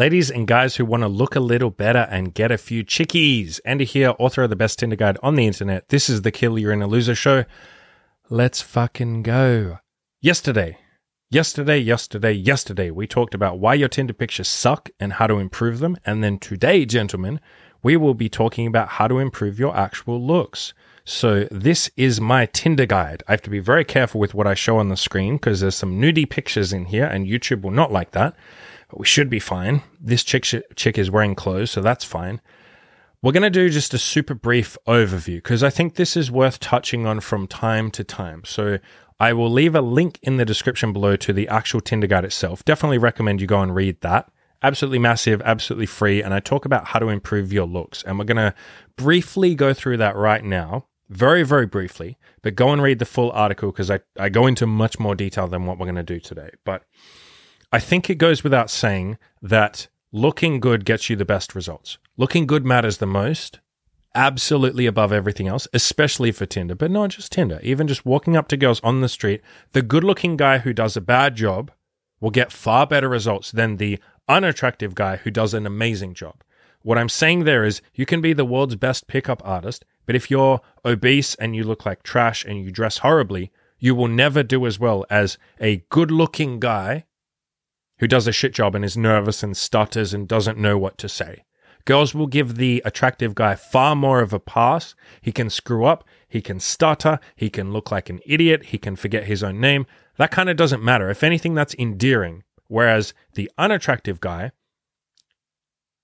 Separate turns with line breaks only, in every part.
Ladies and guys who want to look a little better and get a few chickies. Andy here, author of the best Tinder guide on the internet. This is the Kill Your Inner Loser show. Let's fucking go. Yesterday, yesterday, yesterday, yesterday, we talked about why your Tinder pictures suck and how to improve them. And then today, gentlemen, we will be talking about how to improve your actual looks. So this is my Tinder guide. I have to be very careful with what I show on the screen because there's some nudie pictures in here and YouTube will not like that we should be fine. This chick, sh- chick is wearing clothes, so that's fine. We're going to do just a super brief overview because I think this is worth touching on from time to time. So I will leave a link in the description below to the actual Tinder guide itself. Definitely recommend you go and read that. Absolutely massive, absolutely free. And I talk about how to improve your looks. And we're going to briefly go through that right now. Very, very briefly, but go and read the full article because I, I go into much more detail than what we're going to do today. But I think it goes without saying that looking good gets you the best results. Looking good matters the most, absolutely above everything else, especially for Tinder, but not just Tinder. Even just walking up to girls on the street, the good looking guy who does a bad job will get far better results than the unattractive guy who does an amazing job. What I'm saying there is you can be the world's best pickup artist, but if you're obese and you look like trash and you dress horribly, you will never do as well as a good looking guy who does a shit job and is nervous and stutters and doesn't know what to say. Girls will give the attractive guy far more of a pass. He can screw up, he can stutter, he can look like an idiot, he can forget his own name. That kind of doesn't matter. If anything, that's endearing. Whereas the unattractive guy,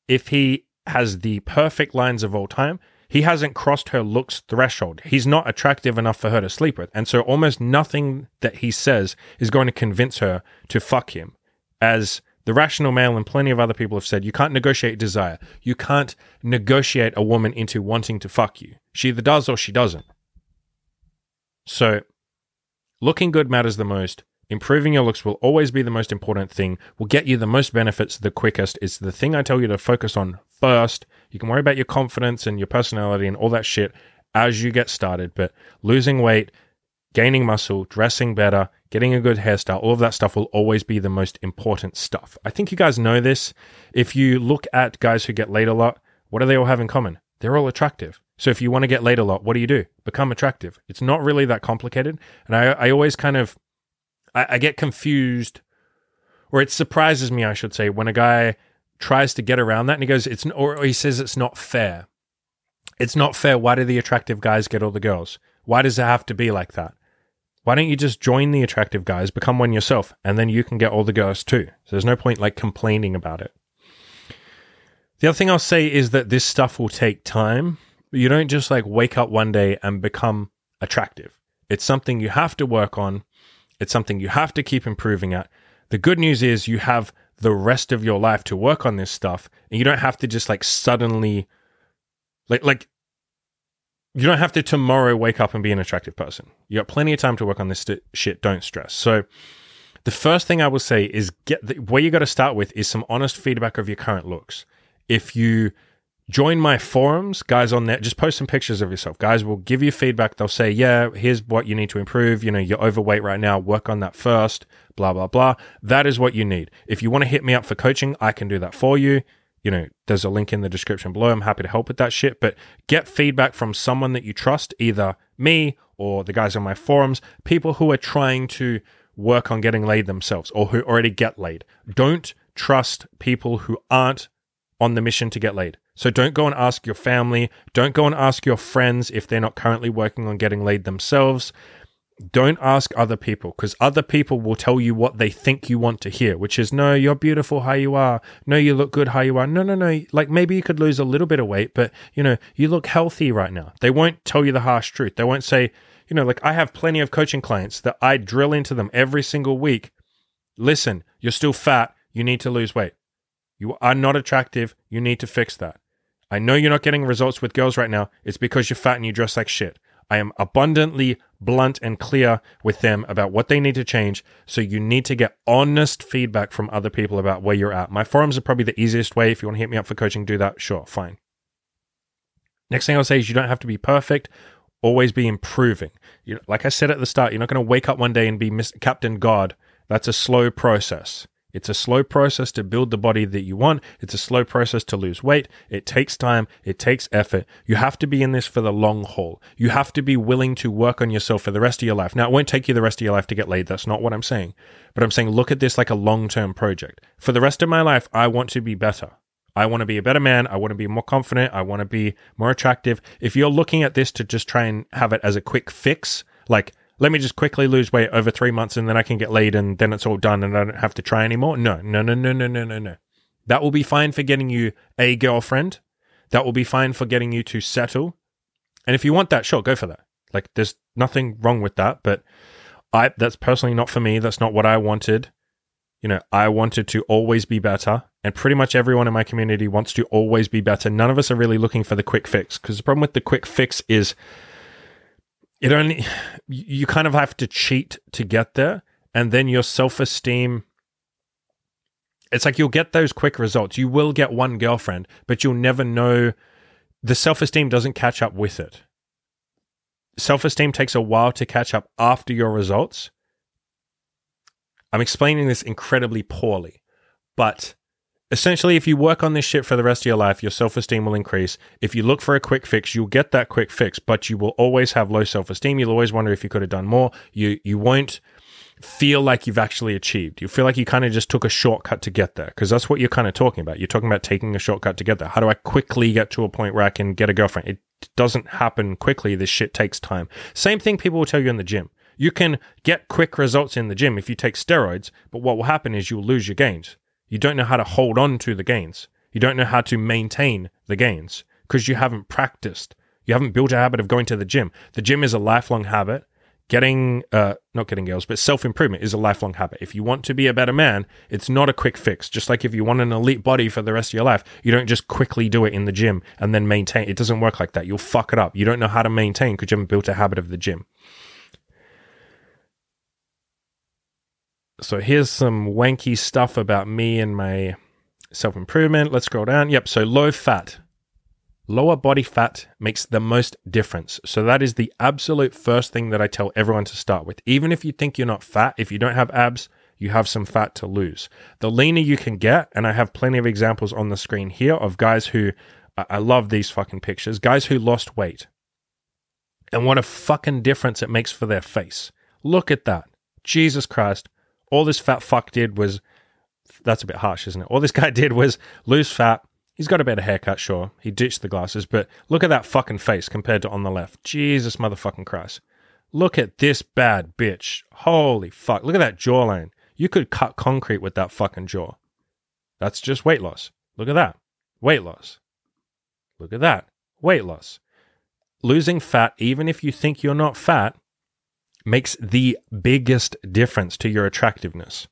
if he has the perfect lines of all time, he hasn't crossed her looks threshold. He's not attractive enough for her to sleep with. And so almost nothing that he says is going to convince her to fuck him as the rational male and plenty of other people have said, you can't negotiate desire. You can't negotiate a woman into wanting to fuck you. She either does or she doesn't. So, looking good matters the most. Improving your looks will always be the most important thing, will get you the most benefits the quickest. It's the thing I tell you to focus on first. You can worry about your confidence and your personality and all that shit as you get started, but losing weight, gaining muscle, dressing better, getting a good hairstyle, all of that stuff will always be the most important stuff. I think you guys know this. If you look at guys who get laid a lot, what do they all have in common? They're all attractive. So if you want to get laid a lot, what do you do? Become attractive. It's not really that complicated. And I, I always kind of, I, I get confused, or it surprises me, I should say, when a guy tries to get around that and he goes, it's, or he says it's not fair. It's not fair. Why do the attractive guys get all the girls? Why does it have to be like that? Why don't you just join the attractive guys, become one yourself, and then you can get all the girls too? So there's no point like complaining about it. The other thing I'll say is that this stuff will take time. You don't just like wake up one day and become attractive. It's something you have to work on. It's something you have to keep improving at. The good news is you have the rest of your life to work on this stuff and you don't have to just like suddenly like like you don't have to tomorrow wake up and be an attractive person. You got plenty of time to work on this st- shit. Don't stress. So, the first thing I will say is get the, where you got to start with is some honest feedback of your current looks. If you join my forums, guys on there, just post some pictures of yourself. Guys will give you feedback. They'll say, yeah, here's what you need to improve. You know, you're overweight right now. Work on that first, blah, blah, blah. That is what you need. If you want to hit me up for coaching, I can do that for you you know, there's a link in the description below. I'm happy to help with that shit. But get feedback from someone that you trust, either me or the guys on my forums, people who are trying to work on getting laid themselves or who already get laid. Don't trust people who aren't on the mission to get laid. So don't go and ask your family. Don't go and ask your friends if they're not currently working on getting laid themselves don't ask other people because other people will tell you what they think you want to hear, which is, no, you're beautiful how you are. No, you look good how you are. No, no, no. Like maybe you could lose a little bit of weight, but you know, you look healthy right now. They won't tell you the harsh truth. They won't say, you know, like I have plenty of coaching clients that I drill into them every single week. Listen, you're still fat. You need to lose weight. You are not attractive. You need to fix that. I know you're not getting results with girls right now. It's because you're fat and you dress like shit. I am abundantly blunt and clear with them about what they need to change. So you need to get honest feedback from other people about where you're at. My forums are probably the easiest way. If you want to hit me up for coaching, do that. Sure, fine. Next thing I'll say is you don't have to be perfect. Always be improving. You, like I said at the start, you're not going to wake up one day and be Captain God. That's a slow process. It's a slow process to build the body that you want. It's a slow process to lose weight. It takes time. It takes effort. You have to be in this for the long haul. You have to be willing to work on yourself for the rest of your life. Now, it won't take you the rest of your life to get laid. That's not what I'm saying. But I'm saying look at this like a long term project. For the rest of my life, I want to be better. I want to be a better man. I want to be more confident. I want to be more attractive. If you're looking at this to just try and have it as a quick fix, like, let me just quickly lose weight over three months and then I can get laid and then it's all done and I don't have to try anymore. No, no, no, no, no, no, no, no. That will be fine for getting you a girlfriend. That will be fine for getting you to settle. And if you want that, sure, go for that. Like, there's nothing wrong with that, but I, that's personally not for me. That's not what I wanted. You know, I wanted to always be better. And pretty much everyone in my community wants to always be better. None of us are really looking for the quick fix because the problem with the quick fix is it only, you kind of have to cheat to get there. And then your self esteem, it's like you'll get those quick results. You will get one girlfriend, but you'll never know. The self esteem doesn't catch up with it. Self esteem takes a while to catch up after your results. I'm explaining this incredibly poorly, but essentially, if you work on this shit for the rest of your life, your self esteem will increase. If you look for a quick fix, you'll get that quick fix, but you will always have low self esteem. You'll always wonder if you could have done more. You you won't feel like you've actually achieved. You feel like you kind of just took a shortcut to get there because that's what you're kind of talking about. You're talking about taking a shortcut to get there. How do I quickly get to a point where I can get a girlfriend? It doesn't happen quickly. This shit takes time. Same thing people will tell you in the gym. You can get quick results in the gym if you take steroids, but what will happen is you'll lose your gains. You don't know how to hold on to the gains. You don't know how to maintain the gains because you haven't practiced. You haven't built a habit of going to the gym. The gym is a lifelong habit. Getting, uh, not getting girls, but self improvement is a lifelong habit. If you want to be a better man, it's not a quick fix. Just like if you want an elite body for the rest of your life, you don't just quickly do it in the gym and then maintain. It doesn't work like that. You'll fuck it up. You don't know how to maintain because you haven't built a habit of the gym. So here's some wanky stuff about me and my self improvement. Let's scroll down. Yep. So low fat, lower body fat makes the most difference. So that is the absolute first thing that I tell everyone to start with. Even if you think you're not fat, if you don't have abs, you have some fat to lose. The leaner you can get, and I have plenty of examples on the screen here of guys who, I love these fucking pictures, guys who lost weight. And what a fucking difference it makes for their face. Look at that. Jesus Christ all this fat fuck did was that's a bit harsh, isn't it? All this guy did was lose fat. He's got a better haircut, sure. He ditched the glasses, but look at that fucking face compared to on the left. Jesus motherfucking Christ. Look at this bad bitch. Holy fuck. Look at that jawline. You could cut concrete with that fucking jaw. That's just weight loss. Look at that. Weight loss. Look at that. Weight loss. Losing fat, even if you think you're not fat, makes the biggest difference to your attractiveness.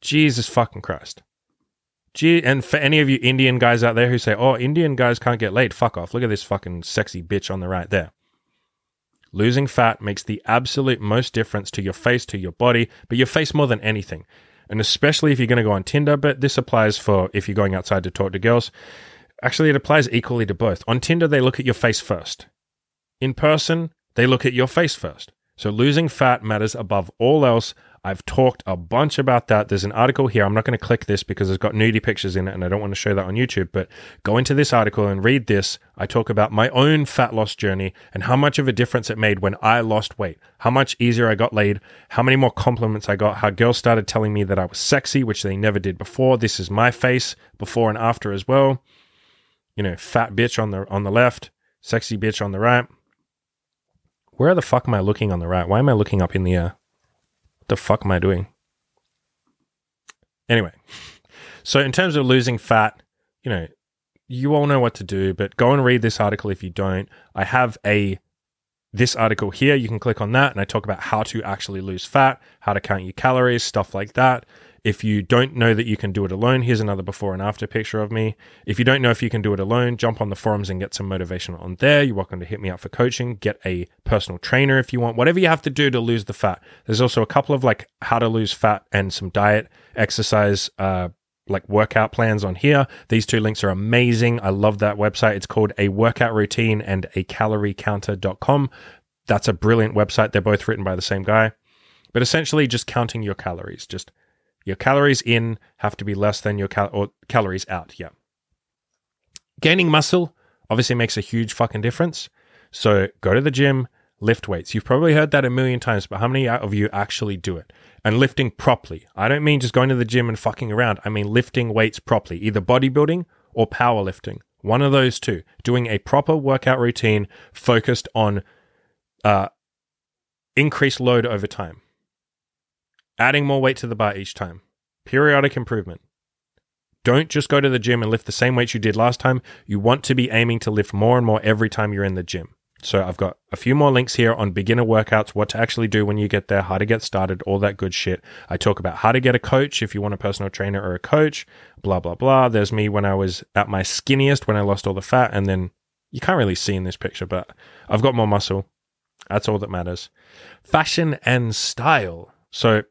Jesus fucking Christ. Gee, and for any of you Indian guys out there who say, oh, Indian guys can't get laid, fuck off. Look at this fucking sexy bitch on the right there. Losing fat makes the absolute most difference to your face, to your body, but your face more than anything. And especially if you're going to go on Tinder, but this applies for if you're going outside to talk to girls. Actually, it applies equally to both. On Tinder, they look at your face first. In person, they look at your face first. So losing fat matters above all else. I've talked a bunch about that. There's an article here. I'm not going to click this because it's got nudie pictures in it and I don't want to show that on YouTube, but go into this article and read this. I talk about my own fat loss journey and how much of a difference it made when I lost weight, how much easier I got laid, how many more compliments I got, how girls started telling me that I was sexy, which they never did before. This is my face before and after as well. You know, fat bitch on the on the left, sexy bitch on the right where the fuck am I looking on the right? Why am I looking up in the air? What the fuck am I doing? Anyway, so in terms of losing fat, you know, you all know what to do, but go and read this article if you don't. I have a this article here. You can click on that, and I talk about how to actually lose fat, how to count your calories, stuff like that. If you don't know that you can do it alone, here's another before and after picture of me. If you don't know if you can do it alone, jump on the forums and get some motivation on there. You're welcome to hit me up for coaching, get a personal trainer if you want, whatever you have to do to lose the fat. There's also a couple of like how to lose fat and some diet, exercise, uh, like workout plans on here. These two links are amazing. I love that website. It's called a workout routine and a calorie counter.com. That's a brilliant website. They're both written by the same guy. But essentially just counting your calories, just Your calories in have to be less than your cal- or calories out. Yeah. Gaining muscle obviously makes a huge fucking difference. So go to the gym, lift weights. You've probably heard that a million times, but how many of you actually do it? And lifting properly. I don't mean just going to the gym and fucking around. I mean lifting weights properly, either bodybuilding or powerlifting. One of those two. Doing a proper workout routine focused on uh, increased load over time. Adding more weight to the bar each time. Periodic improvement. Don't just go to the gym and lift the same weights you did last time. You want to be aiming to lift more and more every time you're in the gym. So I've got a few more links here on beginner workouts, what to actually do when you get there, how to get started, all that good shit. I talk about how to get a coach if you want a personal trainer or a coach, blah, blah, blah. There's me when I was at my skinniest, when I lost all the fat. And then you can't really see in this picture, but I've got more muscle. That's all that matters. Fashion and style. So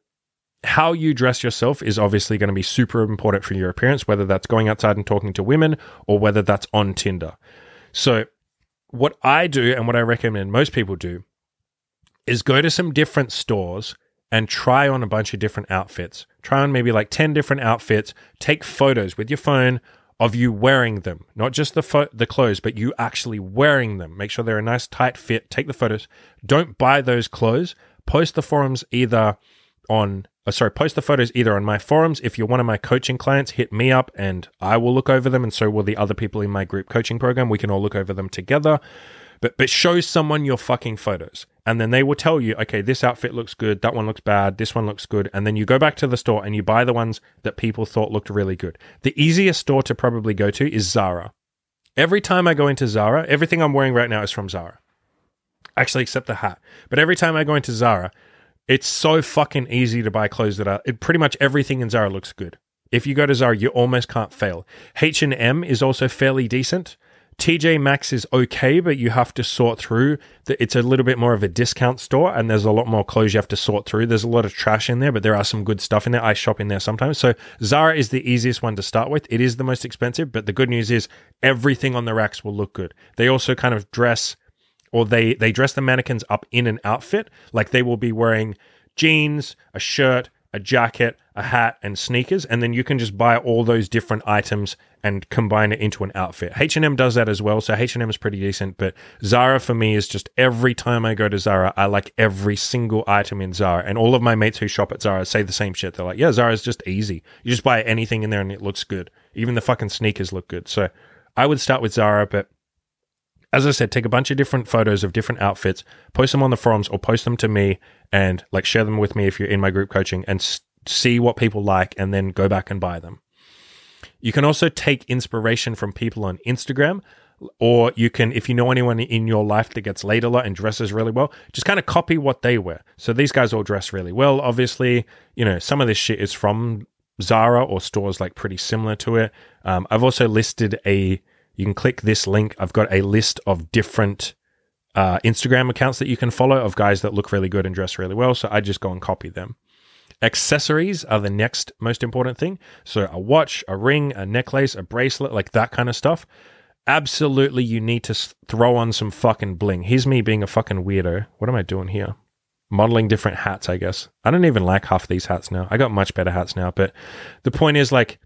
how you dress yourself is obviously going to be super important for your appearance, whether that's going outside and talking to women or whether that's on Tinder. So, what I do and what I recommend most people do is go to some different stores and try on a bunch of different outfits. Try on maybe like 10 different outfits, take photos with your phone of you wearing them, not just the fo- the clothes, but you actually wearing them. Make sure they're a nice tight fit. Take the photos. Don't buy those clothes. Post the forums either on uh, sorry, post the photos either on my forums. If you're one of my coaching clients, hit me up and I will look over them, and so will the other people in my group coaching program. We can all look over them together. But but show someone your fucking photos, and then they will tell you, okay, this outfit looks good, that one looks bad, this one looks good, and then you go back to the store and you buy the ones that people thought looked really good. The easiest store to probably go to is Zara. Every time I go into Zara, everything I'm wearing right now is from Zara. Actually, except the hat. But every time I go into Zara, it's so fucking easy to buy clothes that are it, pretty much everything in Zara looks good. If you go to Zara, you almost can't fail. H&M is also fairly decent. TJ Maxx is okay, but you have to sort through. The, it's a little bit more of a discount store, and there's a lot more clothes you have to sort through. There's a lot of trash in there, but there are some good stuff in there. I shop in there sometimes. So Zara is the easiest one to start with. It is the most expensive, but the good news is everything on the racks will look good. They also kind of dress or they they dress the mannequins up in an outfit. Like they will be wearing jeans a shirt a jacket a hat and sneakers. And then you can just buy all those different items and combine it into an outfit. H&m does that as well. So h&m is pretty decent. But zara for me is just every time i go to zara i like every single item in zara. And all of my mates who shop at zara say the same shit. They're like yeah zara's just easy. You just buy anything in there and it looks good. Even the fucking sneakers look good. So i would start with zara but as I said, take a bunch of different photos of different outfits, post them on the forums or post them to me and like share them with me if you're in my group coaching and s- see what people like and then go back and buy them. You can also take inspiration from people on Instagram or you can if you know anyone in your life that gets laid a lot and dresses really well just kind of copy what they wear. So these guys all dress really well obviously. You know some of this shit is from zara or stores like pretty similar to it. Um, i've also listed a you can click this link. I've got a list of different uh, Instagram accounts that you can follow of guys that look really good and dress really well. So I just go and copy them. Accessories are the next most important thing. So a watch, a ring, a necklace, a bracelet, like that kind of stuff. Absolutely, you need to throw on some fucking bling. Here's me being a fucking weirdo. What am I doing here? Modeling different hats, I guess. I don't even like half these hats now. I got much better hats now. But the point is, like,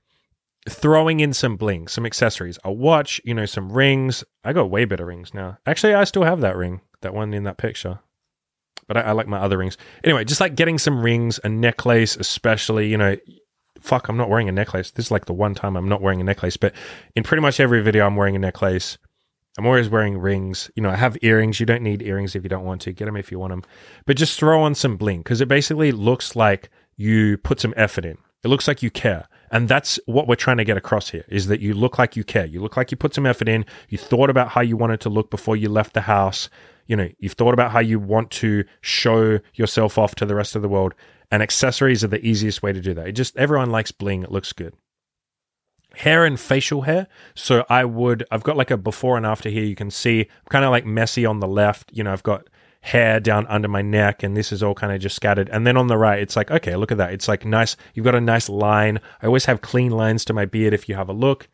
throwing in some bling, some accessories, a watch, you know, some rings. I got way better rings now. Actually, I still have that ring, that one in that picture. But I, I like my other rings. Anyway, just like getting some rings, a necklace, especially, you know, fuck, I'm not wearing a necklace. This is like the one time I'm not wearing a necklace. But in pretty much every video, I'm wearing a necklace. I'm always wearing rings. You know, I have earrings. You don't need earrings if you don't want to. Get them if you want them. But just throw on some bling because it basically looks like you put some effort in. It looks like you care. And that's what we're trying to get across here is that you look like you care. You look like you put some effort in. You thought about how you wanted to look before you left the house. You know, you've thought about how you want to show yourself off to the rest of the world. And accessories are the easiest way to do that. It just everyone likes bling. It looks good. Hair and facial hair. So I would I've got like a before and after here. You can see kind of like messy on the left. You know, I've got hair down under my neck and this is all kind of just scattered and then on the right it's like okay look at that it's like nice you've got a nice line i always have clean lines to my beard if you have a look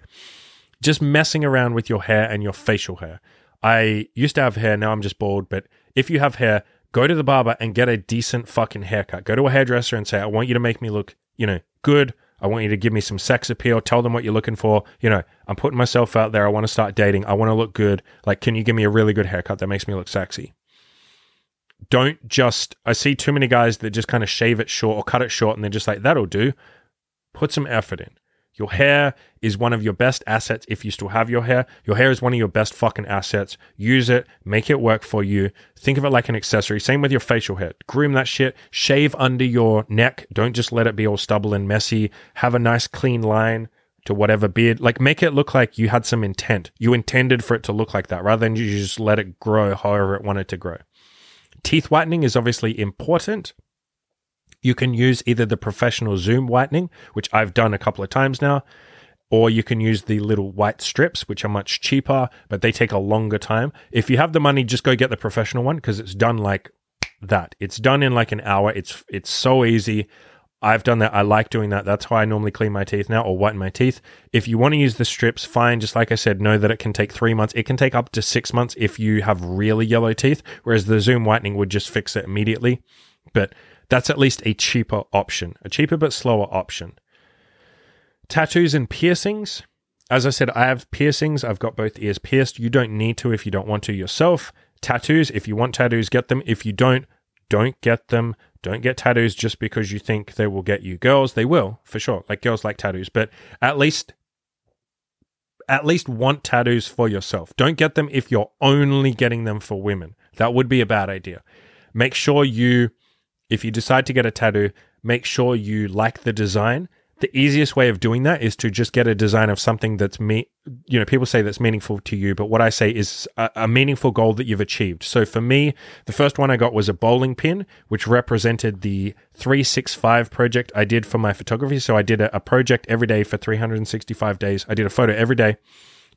just messing around with your hair and your facial hair i used to have hair now i'm just bald but if you have hair go to the barber and get a decent fucking haircut go to a hairdresser and say i want you to make me look you know good. I want you to give me some sex appeal. Tell them what you're looking for. You know, I'm putting myself out there. I want to start dating. I want to look good. Like, can you give me a really good haircut that makes me look sexy? Don't just, I see too many guys that just kind of shave it short or cut it short and they're just like, that'll do. Put some effort in. Your hair is one of your best assets if you still have your hair. Your hair is one of your best fucking assets. Use it, make it work for you. Think of it like an accessory. Same with your facial hair. Groom that shit. Shave under your neck. Don't just let it be all stubble and messy. Have a nice clean line to whatever beard. Like make it look like you had some intent. You intended for it to look like that rather than you just let it grow however it wanted to grow. Teeth whitening is obviously important. You can use either the professional zoom whitening, which I've done a couple of times now, or you can use the little white strips, which are much cheaper, but they take a longer time. If you have the money, just go get the professional one because it's done like that. It's done in like an hour. It's it's so easy. I've done that. I like doing that. That's how I normally clean my teeth now or whiten my teeth. If you want to use the strips, fine. Just like I said, know that it can take three months. It can take up to six months if you have really yellow teeth, whereas the Zoom whitening would just fix it immediately. But that's at least a cheaper option, a cheaper but slower option. Tattoos and piercings. As I said, I have piercings. I've got both ears pierced. You don't need to if you don't want to yourself. Tattoos, if you want tattoos, get them. If you don't, don't get them. Don't get tattoos just because you think they will get you girls. They will, for sure. Like girls like tattoos, but at least at least want tattoos for yourself. Don't get them if you're only getting them for women. That would be a bad idea. Make sure you if you decide to get a tattoo, make sure you like the design. The easiest way of doing that is to just get a design of something that's me. You know, people say that's meaningful to you, but what I say is a, a meaningful goal that you've achieved. So for me, the first one I got was a bowling pin, which represented the 365 project I did for my photography. So I did a, a project every day for 365 days. I did a photo every day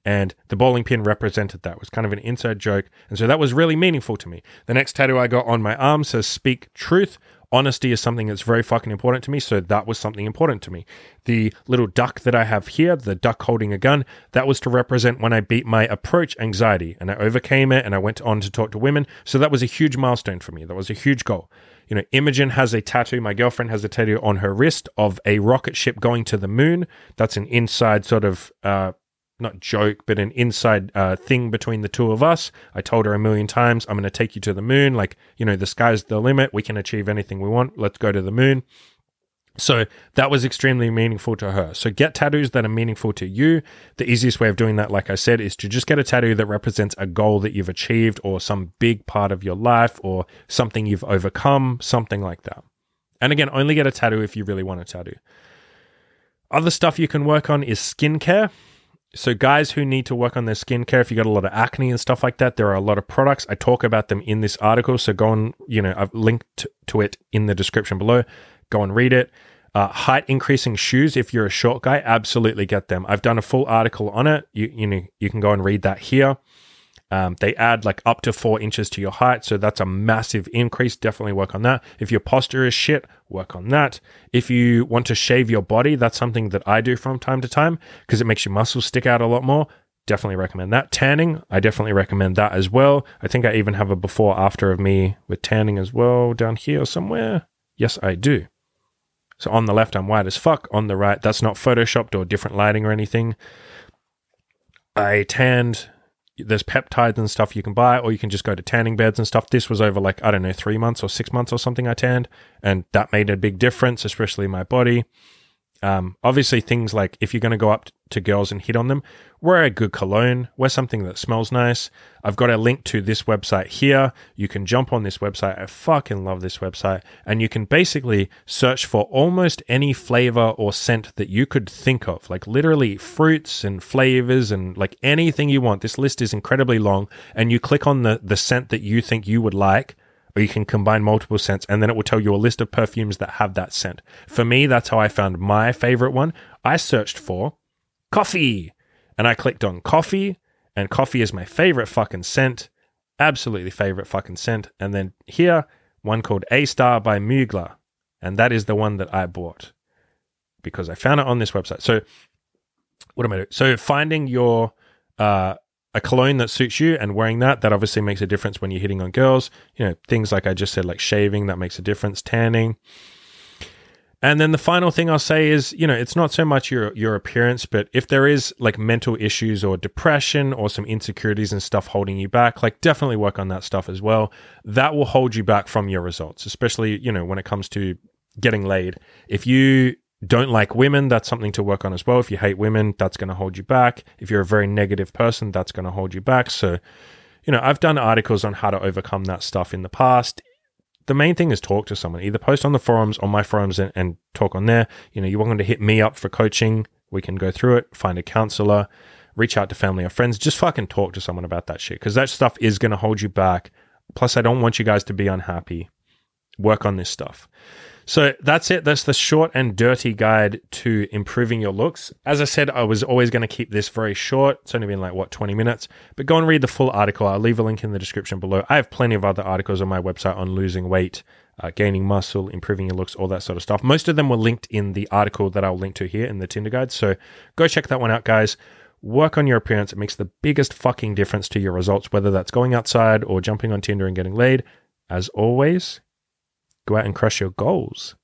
and the bowling pin represented that. It was kind of an inside joke. And so that was really meaningful to me. The next tattoo I got on my arm says speak truth. Honesty is something that's very fucking important to me, so that was something important to me. The little duck that I have here, the duck holding a gun, that was to represent when I beat my approach anxiety and I overcame it and I went on to talk to women. So that was a huge milestone for me. That was a huge goal. You know, Imogen has a tattoo, my girlfriend has a tattoo on her wrist of a rocket ship going to the moon. That's an inside sort of uh, not joke, but an inside uh, thing between the two of us. I told her a million times, I'm going to take you to the moon. Like, you know, the sky's the limit. We can achieve anything we want. Let's go to the moon. So that was extremely meaningful to her. So get tattoos that are meaningful to you. The easiest way of doing that, like I said, is to just get a tattoo that represents a goal that you've achieved or some big part of your life or something you've overcome, something like that. And again, only get a tattoo if you really want a tattoo. Other stuff you can work on is skincare so guys who need to work on their skincare, if you got a lot of acne and stuff like that, there are a lot of products. I talk about them in this article. So go on, you know, I've linked to it in the description below. Go and read it. Uh, height increasing shoes. If you're a short guy, absolutely get them. I've done a full article on it. You you know you can go and read that here. Um, they add like up to four inches to your height. So that's a massive increase. Definitely work on that. If your posture is shit, work on that. If you want to shave your body, that's something that I do from time to time because it makes your muscles stick out a lot more. Definitely recommend that. Tanning, I definitely recommend that as well. I think I even have a before after of me with tanning as well down here somewhere. Yes, I do. So on the left, I'm white as fuck. On the right, that's not photoshopped or different lighting or anything. I tanned there's peptides and stuff you can buy, or you can just go to tanning beds and stuff. This was over like, I don't know, three months or six months or something I tanned, and that made a big difference, especially my body. Um, obviously, things like if you're going to go up to girls and hit on them, wear a good cologne, wear something that smells nice. I've got a link to this website here. You can jump on this website. I fucking love this website. And you can basically search for almost any flavor or scent that you could think of, like literally fruits and flavors and like anything you want. This list is incredibly long. And you click on the, the scent that you think you would like or you can combine multiple scents and then it will tell you a list of perfumes that have that scent. For me, that's how I found my favorite one. I searched for coffee and I clicked on coffee and coffee is my favorite fucking scent. Absolutely favorite fucking scent. And then here, one called A Star by Mugler. And that is the one that I bought because I found it on this website. So, what am I doing? So, finding your uh, a cologne that suits you and wearing that, that obviously makes a difference when you're hitting on girls. You know, things like I just said, like shaving, that makes a difference, tanning. And then the final thing I'll say is, you know, it's not so much your your appearance, but if there is like mental issues or depression or some insecurities and stuff holding you back, like definitely work on that stuff as well. That will hold you back from your results, especially, you know, when it comes to getting laid. If you don't like women, that's something to work on as well. If you hate women, that's going to hold you back. If you're a very negative person, that's going to hold you back. So, you know, I've done articles on how to overcome that stuff in the past the main thing is talk to someone. Either post on the forums, on my forums, and, and talk on there. You know, you're welcome to hit me up for coaching. We can go through it, find a counselor, reach out to family or friends. Just fucking talk to someone about that shit because that stuff is going to hold you back. Plus, I don't want you guys to be unhappy. Work on this stuff. So that's it. That's the short and dirty guide to improving your looks. As I said, I was always going to keep this very short. It's only been like, what, 20 minutes? But go and read the full article. I'll leave a link in the description below. I have plenty of other articles on my website on losing weight, uh, gaining muscle, improving your looks, all that sort of stuff. Most of them were linked in the article that I'll link to here in the Tinder guide. So go check that one out, guys. Work on your appearance. It makes the biggest fucking difference to your results, whether that's going outside or jumping on Tinder and getting laid. As always, Go out and crush your goals.